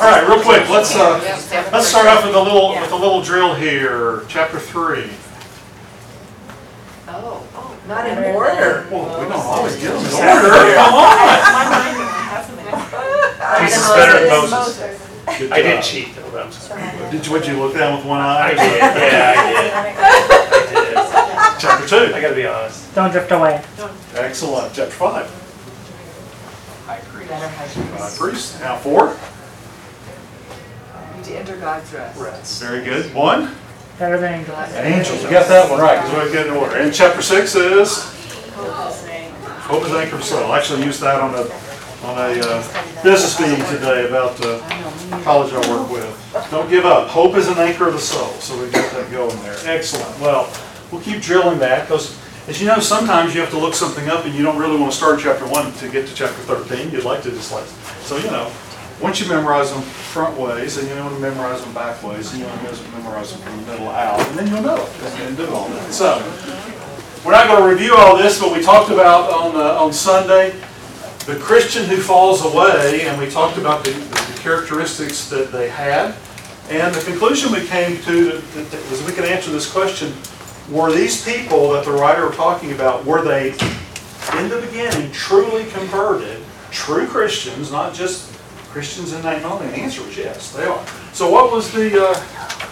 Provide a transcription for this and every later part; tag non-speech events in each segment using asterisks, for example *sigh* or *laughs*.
All right, real quick, let's, uh, let's start off with a little, with a little drill here, chapter three. Oh, oh. Not in order. Well, we don't always get them in *laughs* order, come on. My mind hasn't been. Jesus is better than Moses. Good I did job. cheat though, but I'm sorry. Did you, would you look down with one I eye? did, yeah, I did. *laughs* *laughs* I Chapter did. I two, gotta be honest. Don't drift away. excellent, chapter five, High priest. High priest. priest, now four, To enter God's rest. Rest. very good, one, Better than angels. angels, we got that one right, because we got in order. And chapter six is, Hope is name. hope is anchor of the soul, I actually used that on a, on a uh, business meeting today about the college I work with. Don't give up. Hope is an anchor of the soul. So we got that going there. Excellent. Well, we'll keep drilling that because, as you know, sometimes you have to look something up and you don't really want to start chapter one to get to chapter 13. You'd like to just like, so you know, once you memorize them front ways, and you want to memorize them back ways, and you want to memorize them from the middle out, and then you'll know it and do all that. So, we're not going to review all this, but we talked about on, uh, on Sunday, the Christian who falls away, and we talked about the, the characteristics that they had. And the conclusion we came to that- was we can answer this question, were these people that the writer are talking about, were they in the beginning truly converted, true Christians, not just Christians in? And the answer was yes, they are. So what was the uh,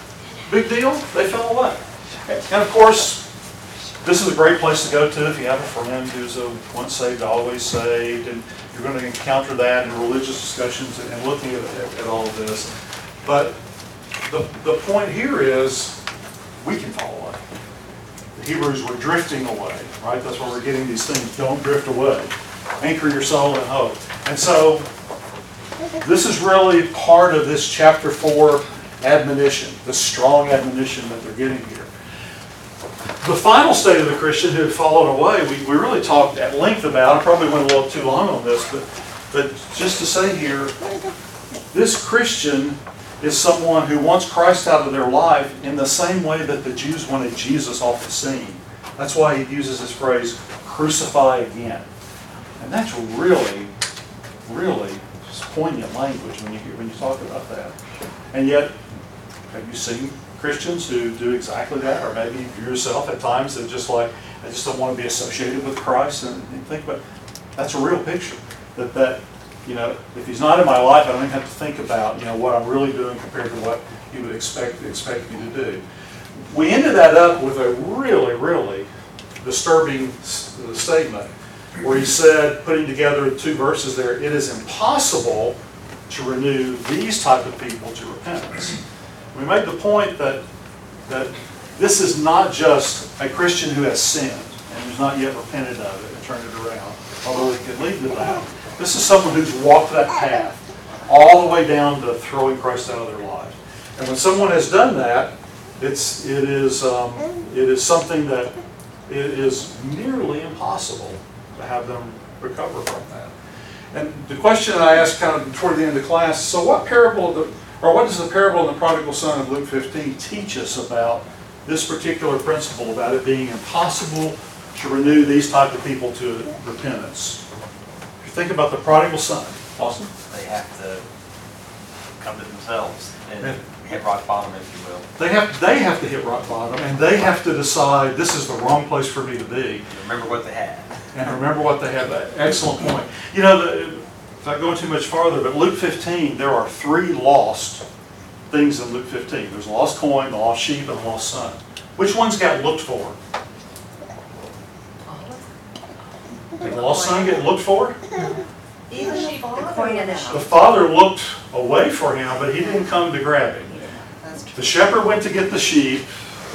big deal? They fell away. And of course, this is a great place to go to if you have a friend who's a once saved, always saved, and you're going to encounter that in religious discussions and looking at, at all of this. But the, the point here is, we can fall away. The Hebrews were drifting away, right? That's where we're getting these things, don't drift away. Anchor your soul in hope. And so, this is really part of this chapter four admonition, the strong admonition that they're getting here. The final state of the Christian who had fallen away, we, we really talked at length about, I probably went a little too long on this, but, but just to say here, this Christian is someone who wants Christ out of their life in the same way that the Jews wanted Jesus off the scene. That's why he uses this phrase, crucify again. And that's really, really poignant language when you, hear- when you talk about that. And yet, have you seen Christians who do exactly that? Or maybe yourself at times that just like, I just don't want to be associated with Christ and and think about, that's a real picture. That, that, you know, if he's not in my life, I don't even have to think about, you know, what I'm really doing compared to what he would expect, expect me to do. We ended that up with a really, really disturbing s- uh, statement where he said, putting together two verses there, it is impossible to renew these type of people to repentance. We made the point that, that this is not just a Christian who has sinned and who's not yet repented of it and turned it around, although it could lead to that. This is someone who's walked that path all the way down to throwing Christ out of their life. And when someone has done that, it's, it is, um, it is something that it is nearly impossible to have them recover from that. And the question that I asked kind of toward the end of class, so what parable, the, or what does the parable of the prodigal son of Luke 15 teach us about this particular principle, about it being impossible to renew these type of people to repentance? If you think about the prodigal son, Austin? They have to come to themselves Yeah. and hit rock bottom, if you will. They have, they have to hit rock bottom, and they have to decide, this is the wrong place for me to be. Remember what they had. And remember what they have, excellent point. You know, the- without going too much farther, but Luke 15, there are three lost things in Luke 15. There's a lost coin, the lost sheep, and the lost son. Which ones got looked for? Did the lost son get looked for? The coin and the The sheep. father looked away for him, but he didn't come to grab him. The shepherd went to get the sheep,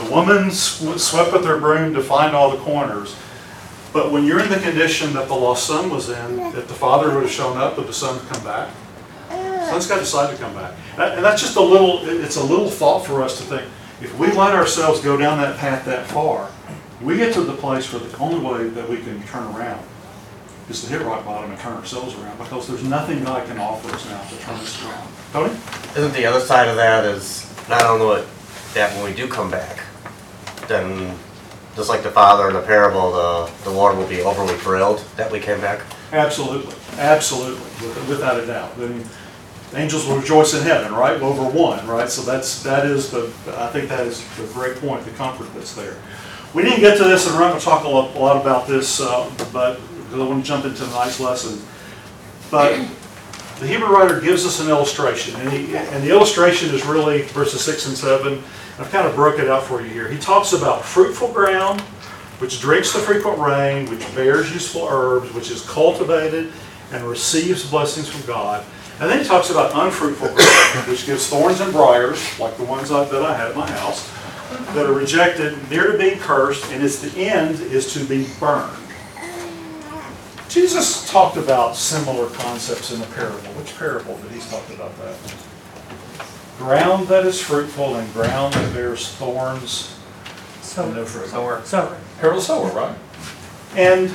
the woman swept with her broom to find all the corners. But when you're in the condition that the lost son was in, if the father would have shown up, would the son come back? Uh. Son's got to decide to come back. And that's just a little, it's a little thought for us to think, if we let ourselves go down that path that far, we get to the place where the only way that we can turn around is to hit rock bottom and turn ourselves around, because there's nothing God can offer us now to turn us around. Tony? Isn't the other side of that is not only that when we do come back, then just like the father in the parable, the, the Lord will be overly thrilled that we came back. Absolutely, absolutely, with- without a doubt. I mean, angels will rejoice in heaven, right, over one, right? So that's, that is the, I think that is the great point, the comfort that's there. We didn't get to this, and we're not gonna talk a lot, a lot about this, uh, but, because I want to jump into tonight's lesson. But the Hebrew writer gives us an illustration, and he, and the illustration is really verses six and seven. I've kind of broke it out for you here. He talks about fruitful ground, which drinks the frequent rain, which bears useful herbs, which is cultivated and receives blessings from God. And then he talks about unfruitful ground, which gives thorns and briars, like the ones that I had at my house, that are rejected, near to being cursed, and its the end is to be burned. Jesus talked about similar concepts in a parable. Which parable did he talk about that? Ground that is fruitful and ground that bears thorns and no fruit. So we're, So, Parable of the sower, right? And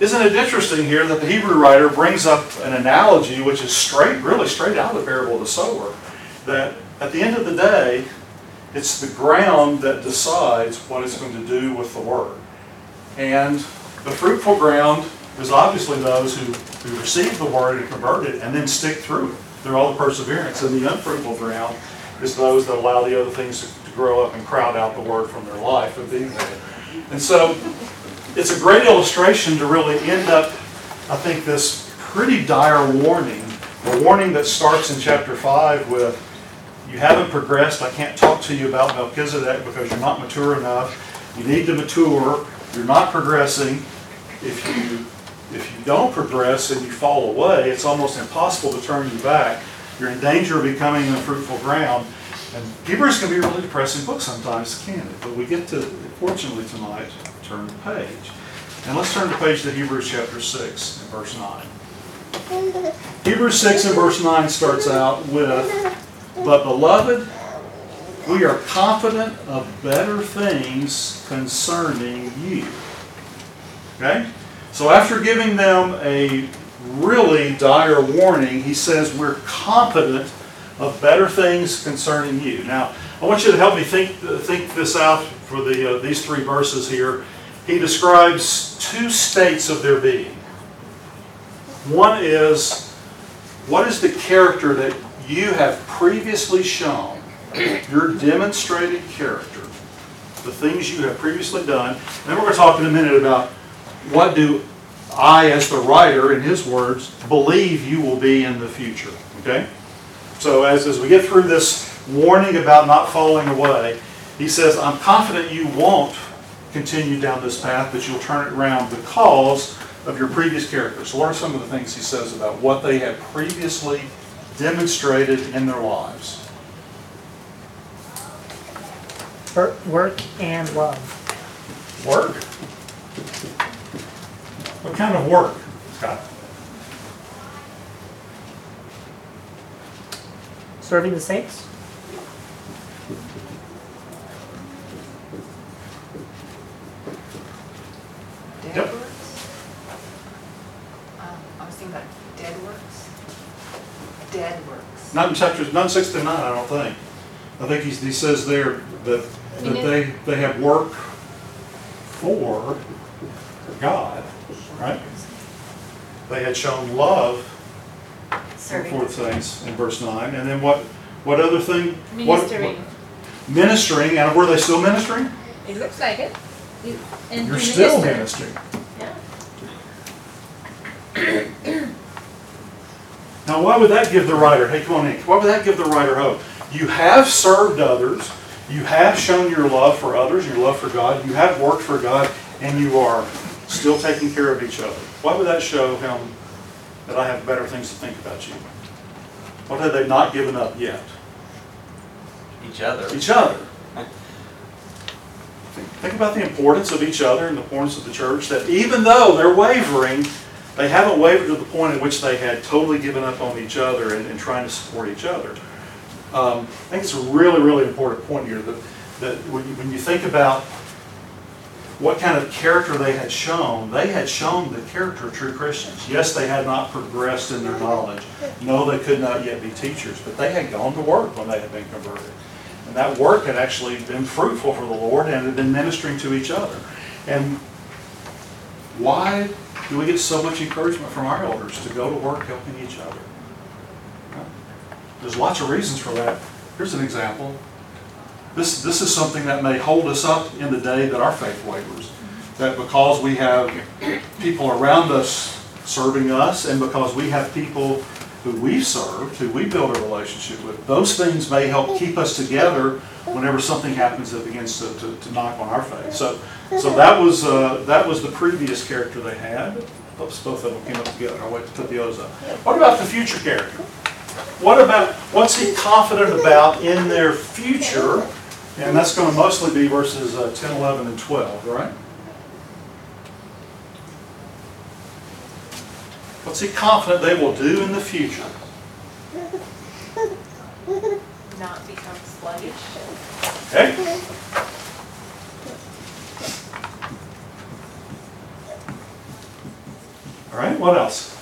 isn't it interesting here that the Hebrew writer brings up an analogy which is straight, really straight out of the parable of the sower, that at the end of the day, it's the ground that decides what it's going to do with the word. And the fruitful ground is obviously those who, who receive the word and convert it and then stick through it through all the perseverance. And the unfruitful ground is those that allow the other things to, to grow up and crowd out the word from their life. And so it's a great illustration to really end up, I think, this pretty dire warning. A warning that starts in chapter 5 with, you haven't progressed, I can't talk to you about Melchizedek because you're not mature enough. You need to mature, you're not progressing. If you, if you don't progress and you fall away, it's almost impossible to turn you back. You're in danger of becoming unfruitful ground. And Hebrews can be a really depressing book sometimes, can it? But we get to, fortunately tonight, turn the page. And let's turn the page to Hebrews chapter 6 and verse 9. Hebrews 6 and verse 9 starts out with, But beloved, we are confident of better things concerning you. Okay? So after giving them a really dire warning, he says, We're confident of better things concerning you. Now, I want you to help me think, think this out for the, uh, these three verses here. He describes two states of their being. One is, what is the character that you have previously shown, your demonstrated character, the things you have previously done. And then we're going to talk in a minute about what do I, as the writer, in his words, believe you will be in the future. Okay? So as, as we get through this warning about not falling away, he says, I'm confident you won't continue down this path, but you'll turn it around because of your previous character. So what are some of the things he says about what they have previously demonstrated in their lives? work and love. Work? What kind of work, Scott? Serving the saints? Dead Yep. works? Um, I was thinking about dead works. Dead works. Not in chapters, not in six to nine, I don't think. I think he's, he says there that, that they, they have work for God, right? They had shown love for the things in verse nine, and then what, what other thing? What- Ministering. Ministering, and were they still ministering? It looks like it. You- and You're through still ministry. ministering. Yeah. Now, why would that give the writer, hey, come on in, why would that give the writer hope? You have served others, you have shown your love for others, your love for God, you have worked for God, and you are still taking care of each other. Why would that show him that I have better things to think about you? What have they not given up yet? each other. Each other. Think- about the importance of each other and the importance of the church, that even though they're wavering, they haven't wavered to the point at which they had totally given up on each other and, and trying to support each other. Um, I think it's a really, really important point here that, that when you, when you think about what kind of character they had shown, they had shown the character of true Christians. Yes, they had not progressed in their knowledge. No, they could not yet be teachers, but they had gone to work when they had been converted. And that work had actually been fruitful for the Lord and had been ministering to each other. And why do we get so much encouragement from our elders to go to work helping each other? There's lots of reasons for that. Here's an example. This, this is something that may hold us up in the day that our faith wavers. That because we have people around us serving us and because we have people who we've served, who we build a relationship with, those things may help keep us together whenever something happens that begins to, to, to knock on our faith. So, so that was, uh, that was the previous character they had. Oops, both of them came up together. I'll to put the others up. What about the future character? What about, what's he confident about in their future? And that's going to mostly be verses uh, 10, 11, and 12, right? What's he confident they will do in the future? Not become sluggish. Okay? All right, what else?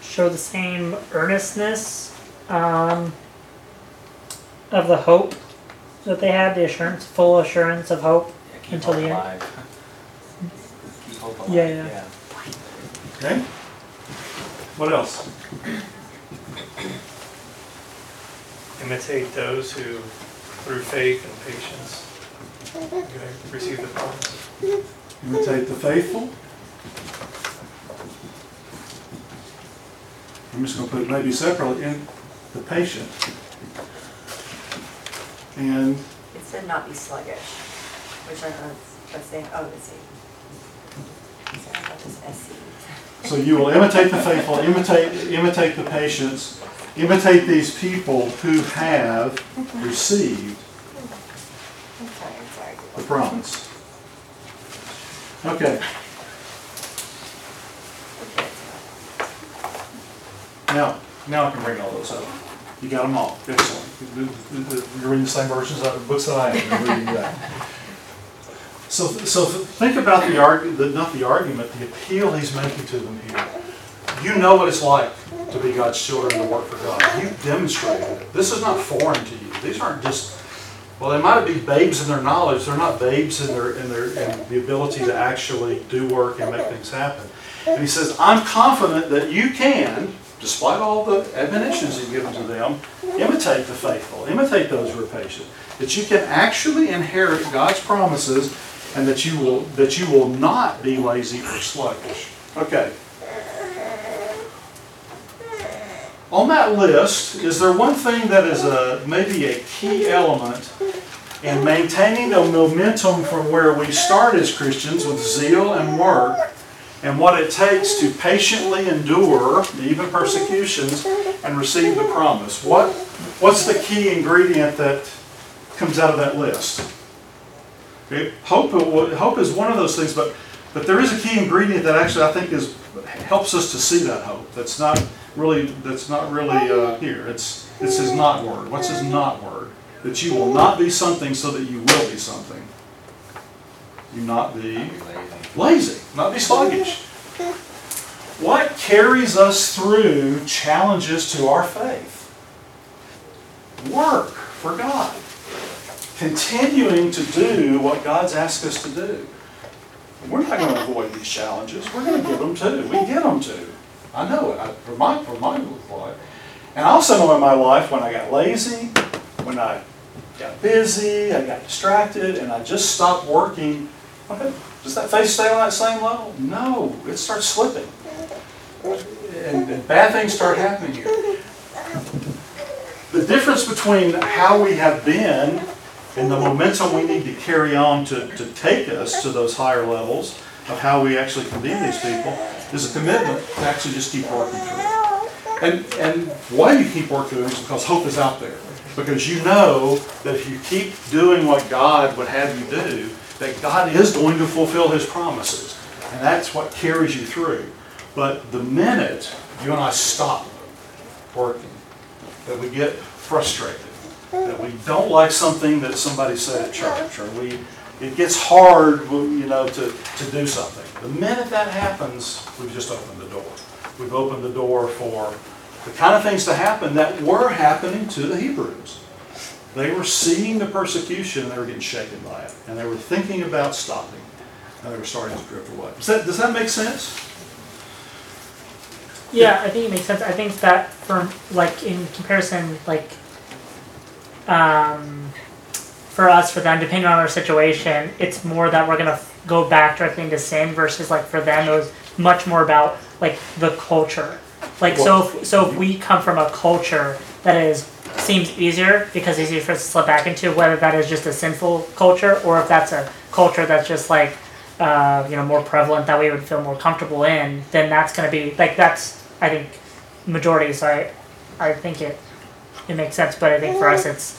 Show the same earnestness um, of the hope that they had, the assurance, full assurance of hope. Yeah, keep Until hope the end. alive. Keep hope alive, Yeah, yeah. yeah. Okay? What else? imitate those who, through faith and patience, okay, receive the promise. Imitate the faithful. I'm just going to put it maybe separately, in the patient. And It said not be sluggish, which I was, I was saying, oh, it's a. Sorry about this SC. So you will imitate the faithful, imitate, imitate the patience, imitate these people who have received I'm sorry, I'm sorry. the promise. Okay, Okay. now, now I can bring all those up. You got them all, excellent. You're reading the same versions of the books that I am, you're reading that. So, so think about the arg, the, not the argument, the appeal he's making to them here. You know what it's like to be God's children and to work for God. You've demonstrated it. This is not foreign to you. These aren't just, well, they might be babes in their knowledge. They're not babes in their, in their, in the ability to actually do work and make things happen. And he says, I'm confident that you can, despite all the admonitions you've given to them, imitate the faithful, imitate those who are patient. That you can actually inherit God's promises and that you will, that you will not be lazy or sluggish. Okay. On that list, is there one thing that is a, maybe a key element in maintaining the momentum from where we start as Christians with zeal and work and what it takes to patiently endure even persecutions and receive the promise? What, what's the key ingredient that comes out of that list? Okay, Hope, hope is one of those things, but, but there is a key ingredient that actually I think is, helps us to see that hope. That's not really, that's not really uh, here. It's, it's his not word. What's his not word? That you will not be something so that you will be something. You not be Not be lazy. not be sluggish. What carries us through challenges to our faith? Work for God. Continuing to do what God's asked us to do. We're not going to avoid these challenges. We're going to give them to. We get them to. I know it. I, for my for my life. And I also know in my life when I got lazy, when I got busy, I got distracted, and I just stopped working. Does that faith stay on that same level? No, it starts slipping. And, and bad things start happening here. The difference between how we have been and the momentum we need to carry on to, to take us to those higher levels of how we actually can be these people is a commitment to actually just keep working through it. And, and why you keep working through it is because hope is out there. Because you know that if you keep doing what God would have you do, that God is going to fulfill His promises. And that's what carries you through. But the minute you and I stop working, that we get frustrated, that we don't like something that somebody said at church, or we, it gets hard, you know, to, to do something. The minute that happens, we've just opened the door. We've opened the door for the kind of things to happen that were happening to the Hebrews. They were seeing the persecution and they were getting shaken by it. And they were thinking about stopping. And they were starting to drift away. Does that, does that make sense? Yeah, I think it makes sense. I think that for like in comparison, like um, for us, for them, depending on our situation, it's more that we're gonna f- go back directly into sin versus like for them, it was much more about like the culture. Like so, if, so if we come from a culture that is seems easier because it's easier for us to slip back into, whether that is just a sinful culture or if that's a culture that's just like uh, you know more prevalent that we would feel more comfortable in, then that's gonna be like that's I think majority. So I I think it it makes sense, but I think for us it's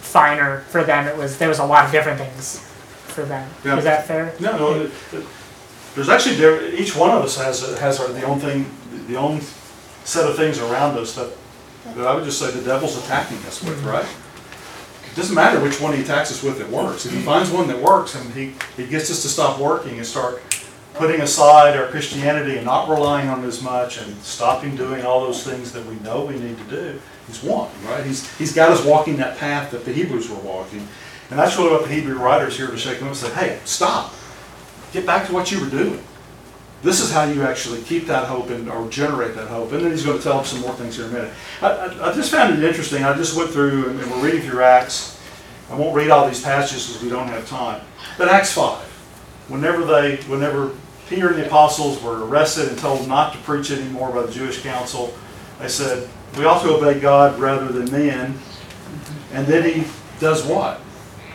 finer. For them, it was there was a lot of different things for them. Yeah. Is that fair? No, no, it- it- there's actually, there- each one of us has, has our- the own thing, the own set of things around us that, that I would just say the devil's attacking us with, right? It doesn't matter which one he attacks us with that works. If he finds one that works and he, he gets us to stop working and start putting aside our Christianity and not relying on it as much and stopping doing all those things that we know we need to do, he's won, right? He's, he's got us walking that path that the Hebrews were walking. And that's really what the Hebrew writer's here to shake them up and say, hey, stop. Get back to what you were doing. This is how you actually keep that hope and, or generate that hope. And then he's going to tell us some more things here in a minute. I, I, I just found it interesting. I just went through, and we're reading through Acts. I won't read all these passages because we don't have time. But Acts 5, whenever they, whenever Peter and the apostles were arrested and told not to preach anymore by the Jewish council, they said, we ought to obey God rather than men. And then he does what?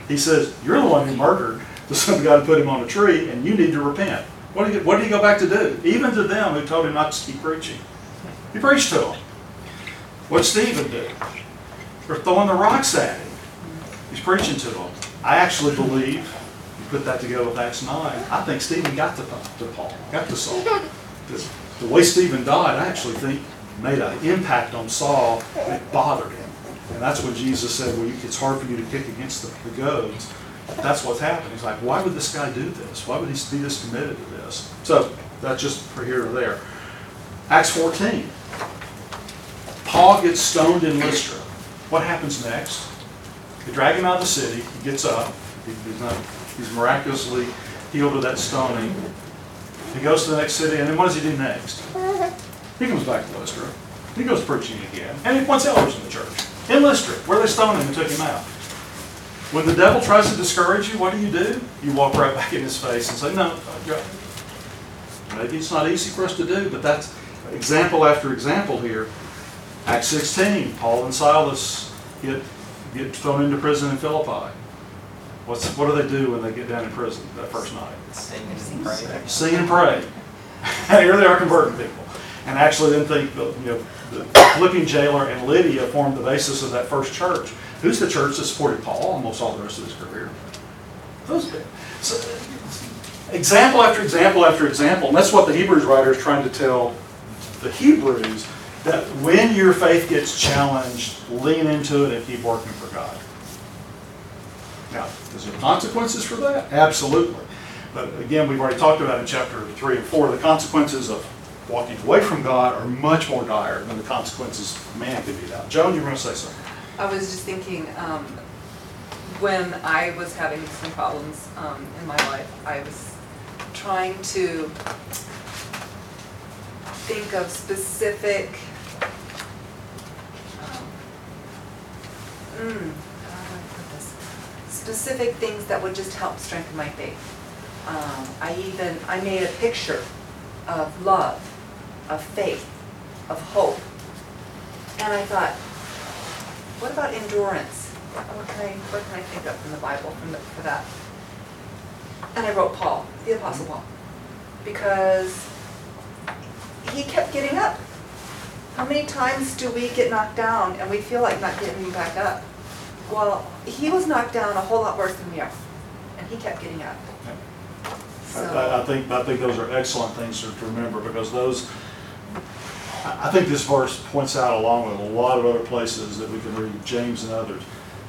He says, you're the one who murdered the Son of God and put him on a tree, and you need to repent. What did, he, what did he go back to do? Even to them who told him not to keep preaching. He preached to them. What did Stephen do? They're throwing the rocks at him. He's preaching to them. I actually believe, you put that together with Acts 9, I think Stephen got to, to Paul, got to Saul. The, the way Stephen died, I actually think, made an impact on Saul that bothered him. And that's when Jesus said, well, it's hard for you to kick against the, the goads. That's what's happened. He's like, why would this guy do this? Why would he be this committed to this? So that's just for here or there. Acts 14. Paul gets stoned in Lystra. What happens next? They drag him out of the city. He gets up. He- He's, not, he's miraculously healed of that stoning. He goes to the next city, and then what does he do next? He comes back to Lystra. He goes preaching again. And he points elders in the church. In Lystra, where they stoned him and took him out. When the devil tries to discourage you, what do you do? You walk right back in his face and say, no, maybe it's not easy for us to do, but that's example after example here. Acts 16, Paul and Silas get, get thrown into prison in Philippi. What's, what do they do when they get down in prison that first night? Sing and pray. Sing and pray. And *laughs* here they are converting people. And actually then think, you know, the Philippian jailer and Lydia formed the basis of that first church. Who's the church that supported Paul almost all the rest of his career? Those. So, example after example after example. And that's what the Hebrews writer is trying to tell the Hebrews, that when your faith gets challenged, lean into it and keep working for God. Now, is there consequences for that? Absolutely. But again, we've already talked about in chapter three and four, the consequences of walking away from God are much more dire than the consequences man can be out. Joan, you were going to say something? I was just thinking, um, when I was having some problems, um, in my life, I was trying to think of specific, um, mm? Specific things that would just help strengthen my faith. Um, I even, I made a picture of love, of faith, of hope. And I thought, what about endurance? What can I, what can I think of from the Bible from the, for that? And I wrote Paul, the Apostle mm-hmm. Paul, because he kept getting up. How many times do we get knocked down and we feel like not getting back up? Well, he was knocked down a whole lot worse than we are, and he kept getting up. I- So, I, I think, I think those are excellent things to to remember, because those, I, I think this verse points out, along with a lot of other places that we can read, James and others,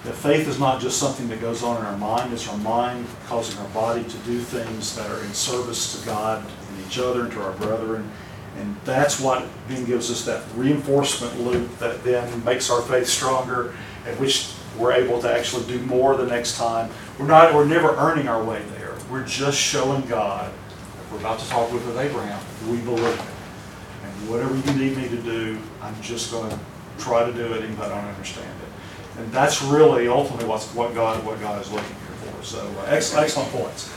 that faith is not just something that goes on in our mind, it's our mind causing our body to do things that are in service to God and each other and to our brethren. And that's what then gives us that reinforcement loop that then makes our faith stronger, at which we're able to actually do more the next time. We're not, we're never earning our way there. We're just showing God, we're about to talk with Abraham, we believe whatever you need me to do, I'm just gonna try to do it even if I don't understand it. And that's really ultimately what's, what God, what God is looking here for. So, uh, ex- excellent points.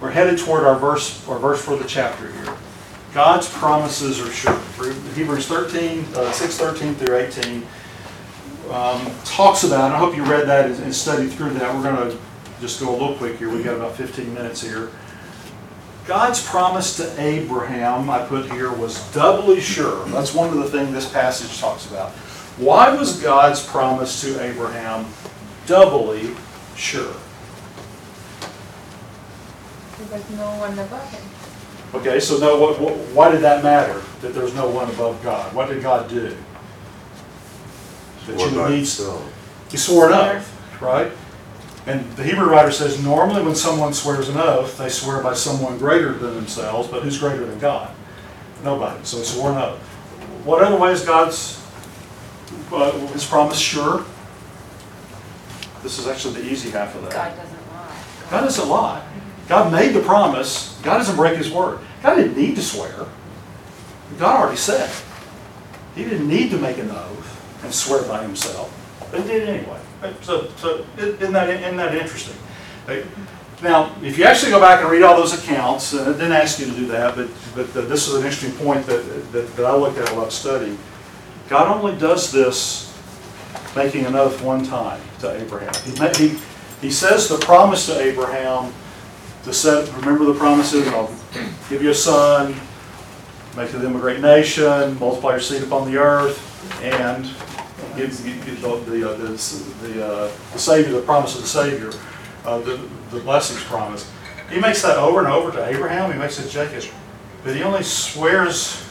We're headed toward our verse, our verse for the chapter here. God's promises are sure. Hebrews 13, uh, 6, 13 through 18 um, talks about, and I hope you read that and studied through that. We're going to just go a little quick here. We've got about 15 minutes here. God's promise to Abraham, I put here, was doubly sure. That's one of the things this passage talks about. Why was God's promise to Abraham doubly sure? Because there's no one above him. Okay, so no, what, what, why did that matter, that there's no one above God? What did God do? That you would need, he swore it oath, right? And the Hebrew writer says, normally when someone swears an oath, they swear by someone greater than themselves, but who's greater than God? Nobody, so he swore an oath. What other way is God's, uh, his promise sure? This is actually the easy half of that. God doesn't lie. God doesn't lie. God made the promise. God doesn't break his word. God didn't need to swear. God already said. He didn't need to make an oath and swear by himself. But he did it anyway. So, so isn't that, isn't that interesting? Now, if you actually go back and read all those accounts, and I didn't ask you to do that, but, but this is an interesting point that, that, that I looked at while I was studying. God only does this making an oath one time to Abraham. He, he, he says the promise to Abraham to set, remember the promises, I'll give you a son, make of them a great nation, multiply your seed upon the earth, and give, give give the, the, uh, the, the, uh, the Savior, the promise of the Savior, uh, the, the blessings promise. He makes that over and over to Abraham, he makes it to Jacob, but he only swears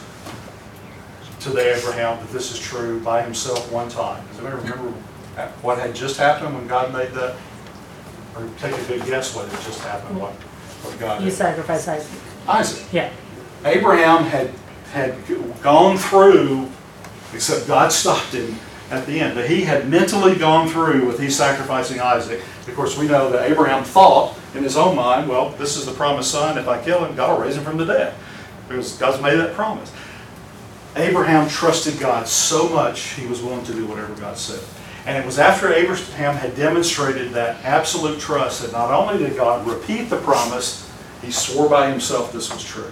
to the Abraham that this is true by himself one time. Does anybody remember what had just happened when God made that? Or take a good guess what had just happened, what, what God You had. sacrifice Isaac. Isaac. Yeah. Abraham had, had gone through, except God stopped him at the end, but he had mentally gone through with he sacrificing Isaac. Of course, we know that Abraham thought in his own mind, well, this is the promised son. If I kill him, God will raise him from the dead. Because God's made that promise. Abraham trusted God so much, he was willing to do whatever God said. And it was after Abraham had demonstrated that absolute trust that not only did God repeat the promise, he swore by himself this was true.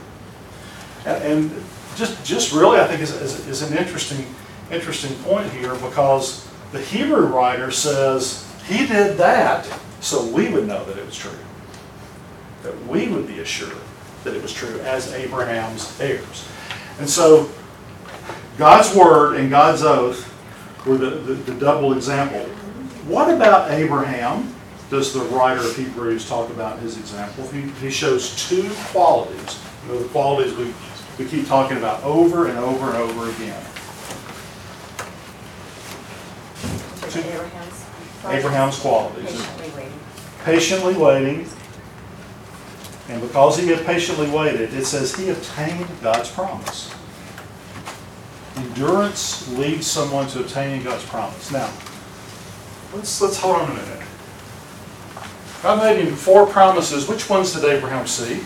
And- And just, just really, I think is, is, is an interesting, interesting point here because the Hebrew writer says he did that so we would know that it was true. That we would be assured that it was true as Abraham's heirs. And so God's word and God's oath were the, the, the double example. What about Abraham? Does the writer of Hebrews talk about his example? He, he shows two qualities. You know, the qualities we, we keep talking about over and over and over again. Are Abraham's. Abraham's qualities. Patiently waiting. Patiently waiting. And because he had patiently waited, it says he obtained God's promise. Endurance leads someone to obtaining God's promise. Now, let's, let's hold on a minute. God made him four promises. Which ones did Abraham see?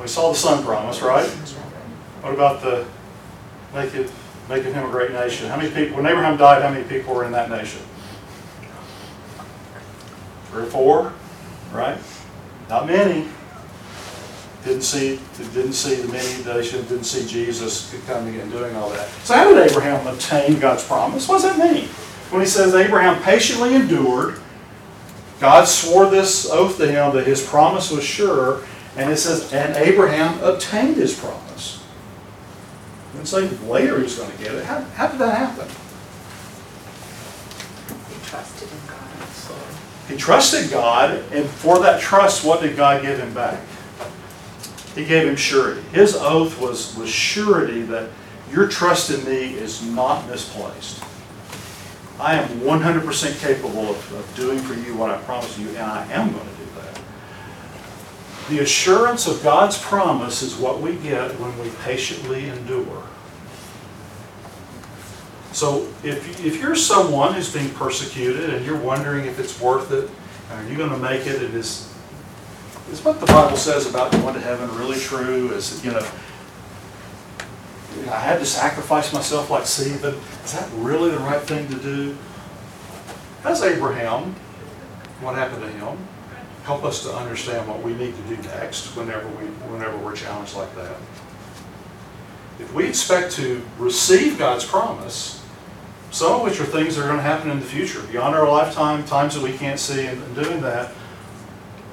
We saw the son promise, right? What about the making, making him a great nation? How many people, when Abraham died, how many people were in that nation? Three or four, right? Not many. Didn't see, didn't see the many nation, didn't see Jesus coming and doing all that. So how did Abraham obtain God's promise? What does that mean? When he says Abraham patiently endured, God swore this oath to him that his promise was sure, and it says, and Abraham obtained his promise. Didn't say later he's going to get it. How, how did that happen? He trusted in God. He trusted God, and for that trust, what did God give him back? He gave him surety. His oath was, was surety that your trust in me is not misplaced. I am 100% capable of, of doing for you what I promised you, and I am going to. The assurance of God's promise is what we get when we patiently endure. So if, if you're someone who's being persecuted and you're wondering if it's worth it, uh, Are you gonna make it? It is, is what the Bible says about going to heaven really true? Is, you know, I had to sacrifice myself like Stephen. Is that really the right thing to do? As Abraham, what happened to him? Help us to understand what we need to do next whenever we, whenever we're challenged like that. If we expect to receive God's promise, some of which are things that are going to happen in the future, beyond our lifetime, times that we can't see, and and doing that,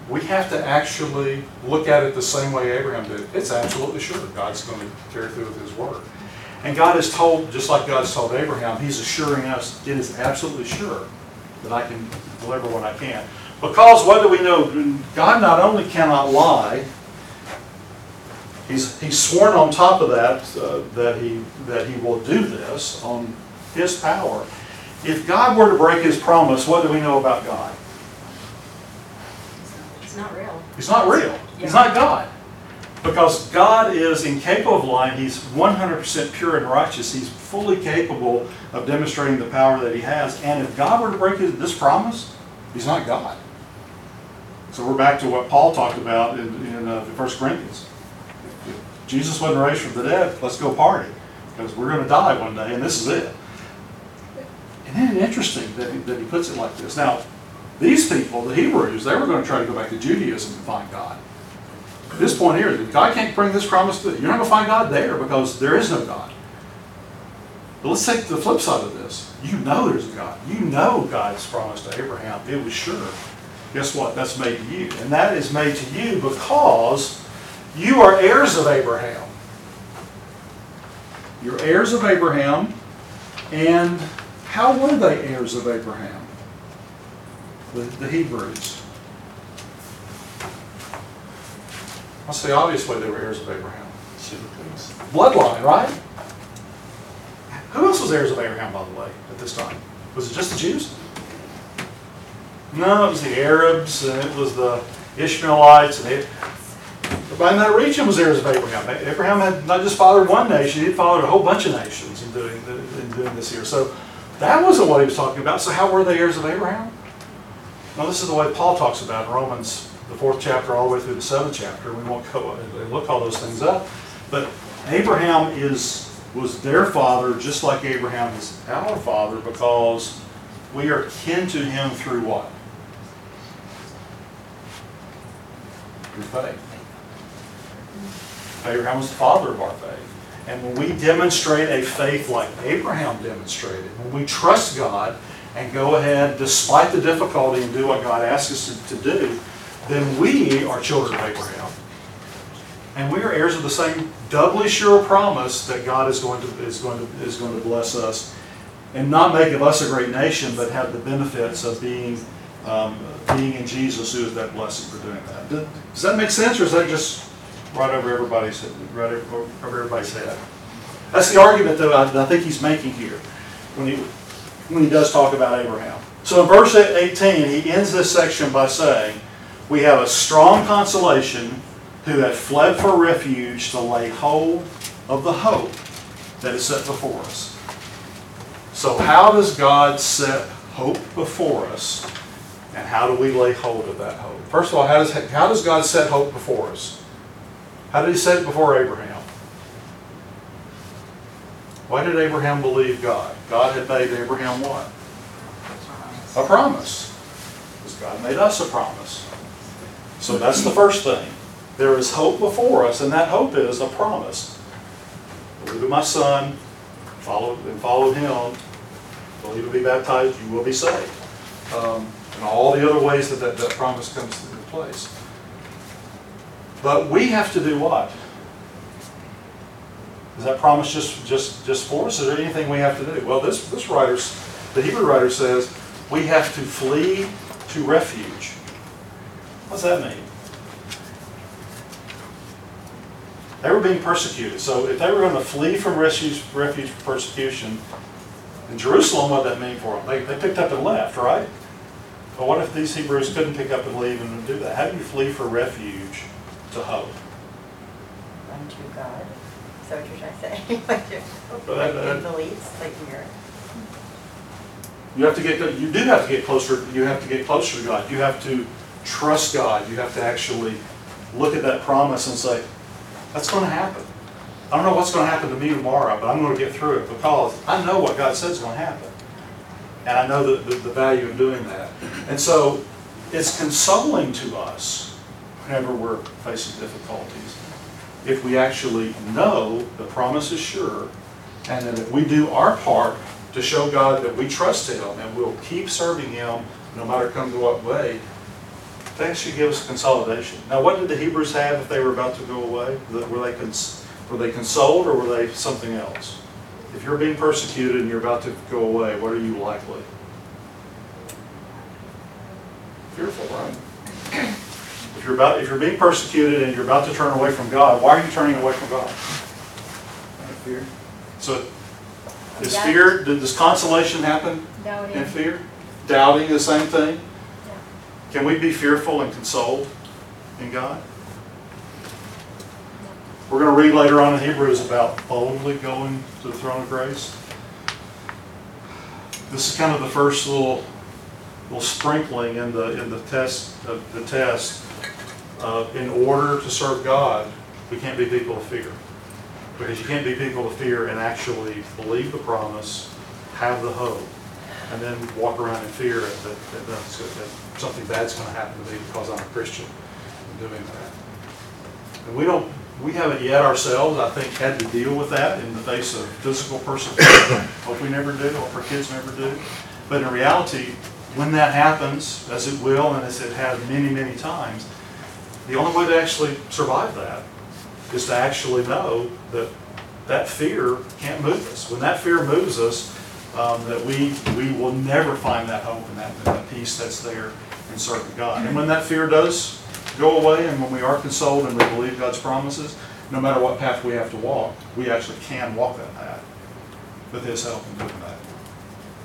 we have to actually look at it the same way Abraham did. It's absolutely sure God's going to carry through with His word. And God has told, just like God's told Abraham, He's assuring us, it is absolutely sure that I can deliver what I can. Because what do we know? God not only cannot lie, He's, he's sworn on top of that, uh, that he, that he will do this on his power. If God were to break his promise, what do we know about God? It's not real. He's not real. He's not God. Because God is incapable of lying. He's 100% pure and righteous. He's fully capable of demonstrating the power that he has. And if God were to break his, this promise, he's not God. So we're back to what Paul talked about in, in uh, 1 Corinthians. If Jesus wasn't raised from the dead, let's go party. Because we're going to die one day, and this is it. And then interesting that he, that he puts it like this. Now, these people, the Hebrews, they were going to try to go back to Judaism and find God. At this point here, God can't bring this promise to you. You're not going to find God there because there is no God. But let's take the flip side of this. You know there's a God. You know God's promise to Abraham. It was sure. Guess what? That's made to you. And that is made to you because you are heirs of Abraham. You're heirs of Abraham. And how were they heirs of Abraham? The, the Hebrews. What's the obvious way they were heirs of Abraham? Bloodline, right? Who else was heirs of Abraham, by the way, at this time? Was it just the Jews? No, it was the Arabs, and it was the Ishmaelites, and it, everybody in that region was heirs of Abraham. Abraham had not just fathered one nation, he had fathered a whole bunch of nations in doing, in doing this here. So that wasn't what he was talking about. So how were they heirs of Abraham? Now, this is the way Paul talks about in Romans, the fourth chapter, all the way through the seventh chapter. We won't go look all those things up. But Abraham is was their father, just like Abraham is our father, because we are kin to him through what? Faith. Abraham was the father of our faith. And when we demonstrate a faith like Abraham demonstrated, when we trust God and go ahead despite the difficulty and do what God asks us to, to do, then we are children of Abraham. And we are heirs of the same doubly sure promise that God is going to, is going to, is going to bless us and not make of us a great nation, but have the benefits of being, um, being in Jesus, who is that blessing for doing that. Does that make sense, or is that just right over everybody's, head? right over everybody's head? That's the argument that I, I think he's making here when he, when he does talk about Abraham. So in verse 18, he ends this section by saying, We have a strong consolation who have fled for refuge to lay hold of the hope that is set before us. So, how does God set hope before us, and how do we lay hold of that hope? First of all, how does, how does God set hope before us? How did He set it before Abraham? Why did Abraham believe God? God had made Abraham what? A promise. Because God made us a promise. So that's the first thing. There is hope before us, and that hope is a promise. Believe in my son, follow and follow him. Believe and be baptized, you will be saved. Um, and all the other ways that, that that promise comes into place. But we have to do what? Is that promise just, just, just for us? Is there anything we have to do? Well, this, this writer, the Hebrew writer says, we have to flee to refuge. What does that mean? They were being persecuted. So if they were going to flee from refuge, refuge persecution, in Jerusalem, what did that mean for them? They, they picked up and left, right? But what if these Hebrews couldn't pick up and leave and do that? How do you flee for refuge to hope? Run to God. Is that what you're trying to say? *laughs* Like you're, But like that- in the leaves, like you're. You have to get, you do have to get closer, you have to get closer to God. You have to trust God. You have to actually look at that promise and say, that's gonna happen. I don't know what's gonna happen to me tomorrow, but I'm gonna get through it because I know what God says is gonna happen. And I know the, the, the value of doing that. And so it's consoling to us whenever we're facing difficulties. If we actually know the promise is sure, and that if we do our part to show God that we trust Him and we'll keep serving Him no matter come to what way, that should give us consolidation. Now, what did the Hebrews have if they were about to go away? Were they, cons- were they consoled or were they something else? If you're being persecuted and you're about to go away, what are you likely? Fearful, right? If you're about, if you're being persecuted and you're about to turn away from God, why are you turning away from God? Fear. So, is Doubt. fear, does consolation happen Doubting. in fear? Doubting the same thing? Can we be fearful and consoled in God? We're going to read later on in Hebrews about boldly going to the throne of grace. This is kind of the first little, little sprinkling in the, in the test, of the test. Uh, in order to serve God, we can't be people of fear. Because you can't be people of fear and actually believe the promise, have the hope, and then walk around in fear that, that, that that's that something bad's gonna happen to me because I'm a Christian in doing that. And we don't, we haven't yet ourselves, I think, had to deal with that in the face of physical persecution. Hope we never do, hope our kids never do. But in reality, when that happens, as it will and as it has many, many times, the only way to actually survive that is to actually know that that fear can't move us. When that fear moves us, um, that we, we will never find that hope and that, that peace that's there in serving God. And when that fear does go away and when we are consoled and we believe God's promises, no matter what path we have to walk, we actually can walk that path with His help and doing that.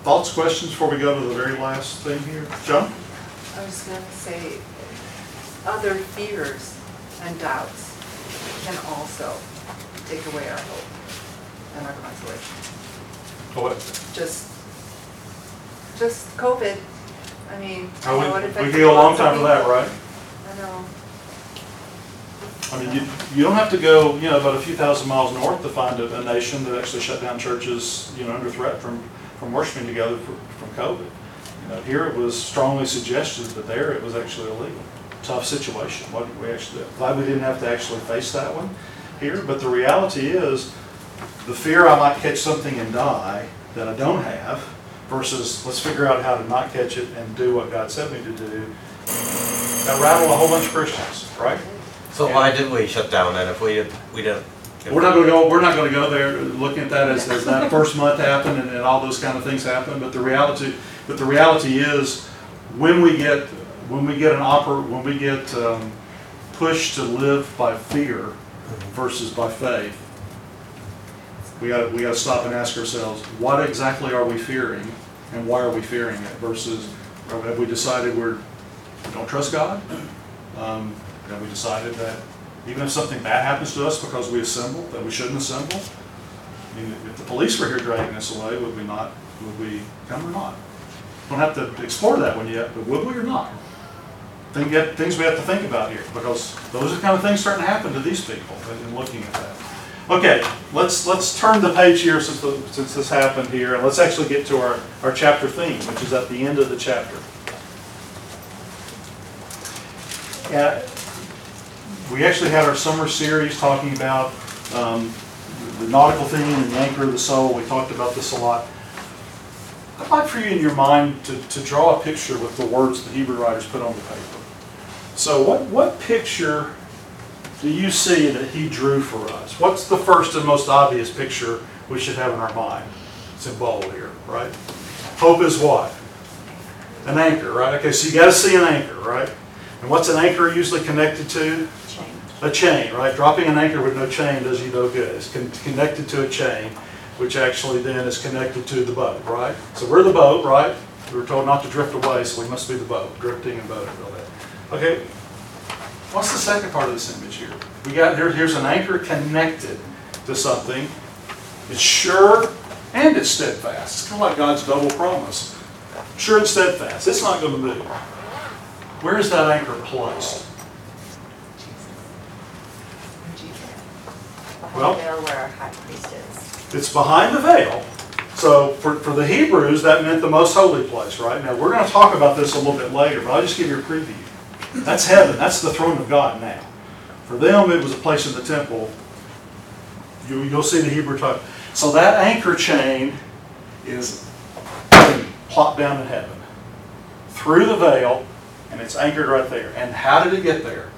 Thoughts, questions before we go to the very last thing here? John? I was gonna say, other fears and doubts can also take away our hope and our consolation. Ahead. Just, just COVID, I mean, I Oh, know it We affected we go a long lots of time for that, people. right? I know, I mean, you, you don't have to go, you know, about a few thousand miles north to find a, a nation that actually shut down churches, you know, under threat from, from worshiping together for, from COVID. You know, here it was strongly suggested, but there it was actually illegal. Tough situation. What did we actually, glad we didn't have to actually face that one here, but the reality is, the fear I might catch something and die that I don't have versus let's figure out how to not catch it and do what God said me to do. That rattled a whole bunch of Christians, right? So why didn't we shut down then if we we didn't? If- We're not gonna go, we're not gonna go there looking at that as, as that *laughs* first month happened and, and all those kind of things happen, but the reality, but the reality is, when we get, when we get an oper, when we get, um, pushed to live by fear versus by faith, we gotta, we gotta stop and ask ourselves, what exactly are we fearing? And why are we fearing it versus, have we decided we're, we don't trust God? Um, have we decided that even if something bad happens to us because we assemble, that we shouldn't assemble? I mean, if the police were here dragging us away, would we not, would we come or not? Don't have to explore that one yet, but would we or not? Think, things we have to think about here, because those are the kind of things starting to happen to these people in in looking at that. Okay, let's, let's turn the page here since, the- since this happened here, and let's actually get to our, our chapter theme, which is at the end of the chapter. Yeah, we actually had our summer series talking about um, the nautical theme and the anchor of the soul. We talked about this a lot. I'd like for you in your mind to, to draw a picture with the words the Hebrew writers put on the paper. So what, what picture do you see that he drew for us? What's the first and most obvious picture we should have in our mind? It's in bold here, right? Hope is what? An anchor, right? Okay, so you got to see an anchor, right? And what's an anchor usually connected to? A chain, right? Dropping an anchor with no chain does you no good. It's con- connected to a chain, which actually then is connected to the boat, right? So we're the boat, right? We were told not to drift away, so we must be the boat, drifting and boating, all that. Okay, what's the second part of this image here? We got, here, here's an anchor connected to something. It's sure and it's steadfast. It's kind of like God's double promise. Sure and steadfast, it's not gonna move. Where is that anchor placed? Well- where our high priest is. It's behind the veil. So for, for the Hebrews, that meant the most holy place, right? Now, we're gonna talk about this a little bit later, but I'll just give you a preview. That's heaven, that's the throne of God now. For them, it was a place in the temple. You, you'll see the Hebrew talk. So that anchor chain is plopped down in heaven, through the veil, and it's anchored right there. And how did it get there?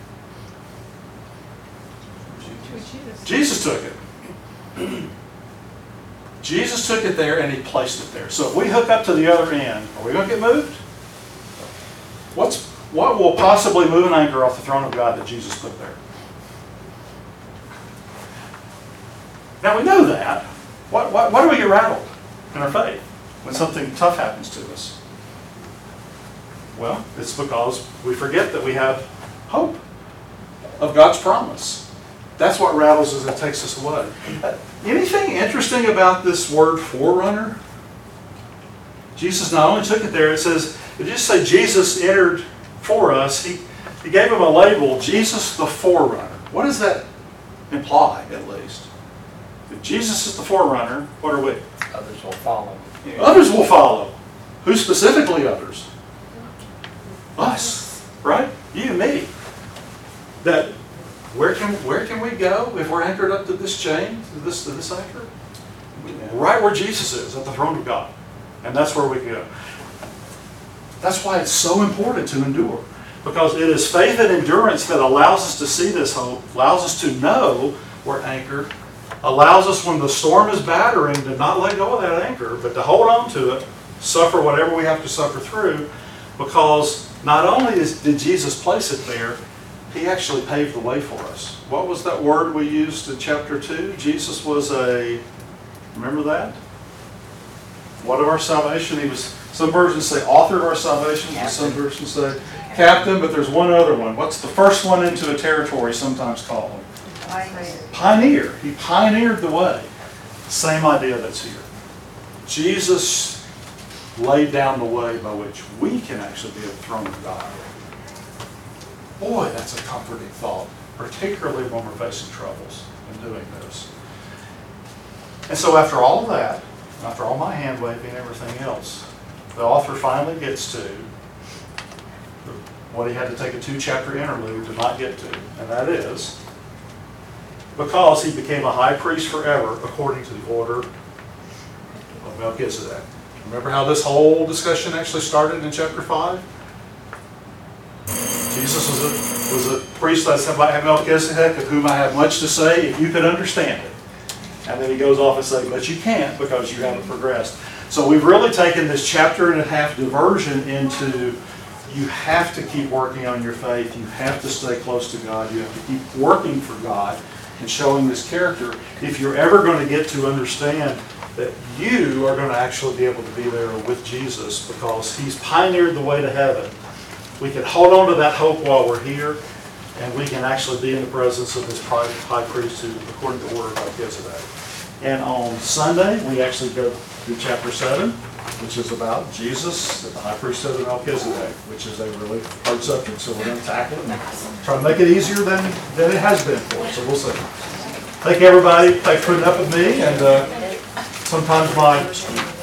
Jesus took it. Jesus took it there and he placed it there. So if we hook up to the other end, are we going to get moved? What's what will possibly move an anchor off the throne of God that Jesus put there? Now we know that. Why, why, why do we get rattled in our faith when something tough happens to us? Well, it's because we forget that we have hope of God's promise. That's what rattles us and takes us away. Uh, Anything interesting about this word forerunner? Jesus not only took it there, it says, it just say Jesus entered for us, he, he gave him a label, Jesus the forerunner. What does that imply, at least? If Jesus is the forerunner, what are we? Others will follow. Others will follow. Who specifically others? Us, right? You and me. That where can where can we go if we're anchored up to this chain, to this to this anchor? Right where Jesus is, at the throne of God. And that's where we go. That's why it's so important to endure. Because it is faith and endurance that allows us to see this hope, allows us to know we're anchored, allows us when the storm is battering to not let go of that anchor, but to hold on to it, suffer whatever we have to suffer through, because not only is, did Jesus place it there, he actually paved the way for us. What was that word we used in chapter 2? Jesus was a, remember that? What of our salvation? He was, some versions say author of our salvation, and some versions say captain, but there's one other one. What's the first one into a territory sometimes called? Pioneer. He pioneered the way. Same idea that's here. Jesus laid down the way by which we can actually be at the throne of God. Boy, that's a comforting thought, particularly when we're facing troubles in doing this. And so after all that, after all my hand waving and everything else, the author finally gets to what he had to take a two-chapter interlude to not get to, and that is, because he became a high priest forever according to the order of Melchizedek. Remember how this whole discussion actually started in chapter 5? Jesus was a, was a priest that said by Melchizedek, of whom I have much to say, if you could understand it. And then he goes off and says, but you can't because you haven't progressed. So we've really taken this chapter and a half diversion into you have to keep working on your faith. You have to stay close to God. You have to keep working for God and showing this character. If you're ever going to get to understand that you are going to actually be able to be there with Jesus because he's pioneered the way to heaven. We can hold on to that hope while we're here, and we can actually be in the presence of this high priest who, according to the order, of Melchizedek. And on Sunday, we actually go through chapter 7, which is about Jesus, the high priesthood of Melchizedek, which is a really hard subject, so we're going to tackle it and try to make it easier than, than it has been for us, so we'll see. Thank you, everybody. Thanks for putting up with me, and uh, sometimes my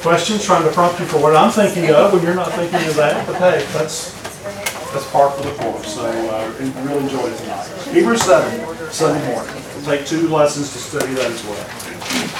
questions, trying to prompt you for what I'm thinking of when you're not thinking of that, but hey, that's, that's par for the course, so uh, really enjoyed it tonight. Hebrews 7, Sunday morning. We'll take two lessons to study that as well.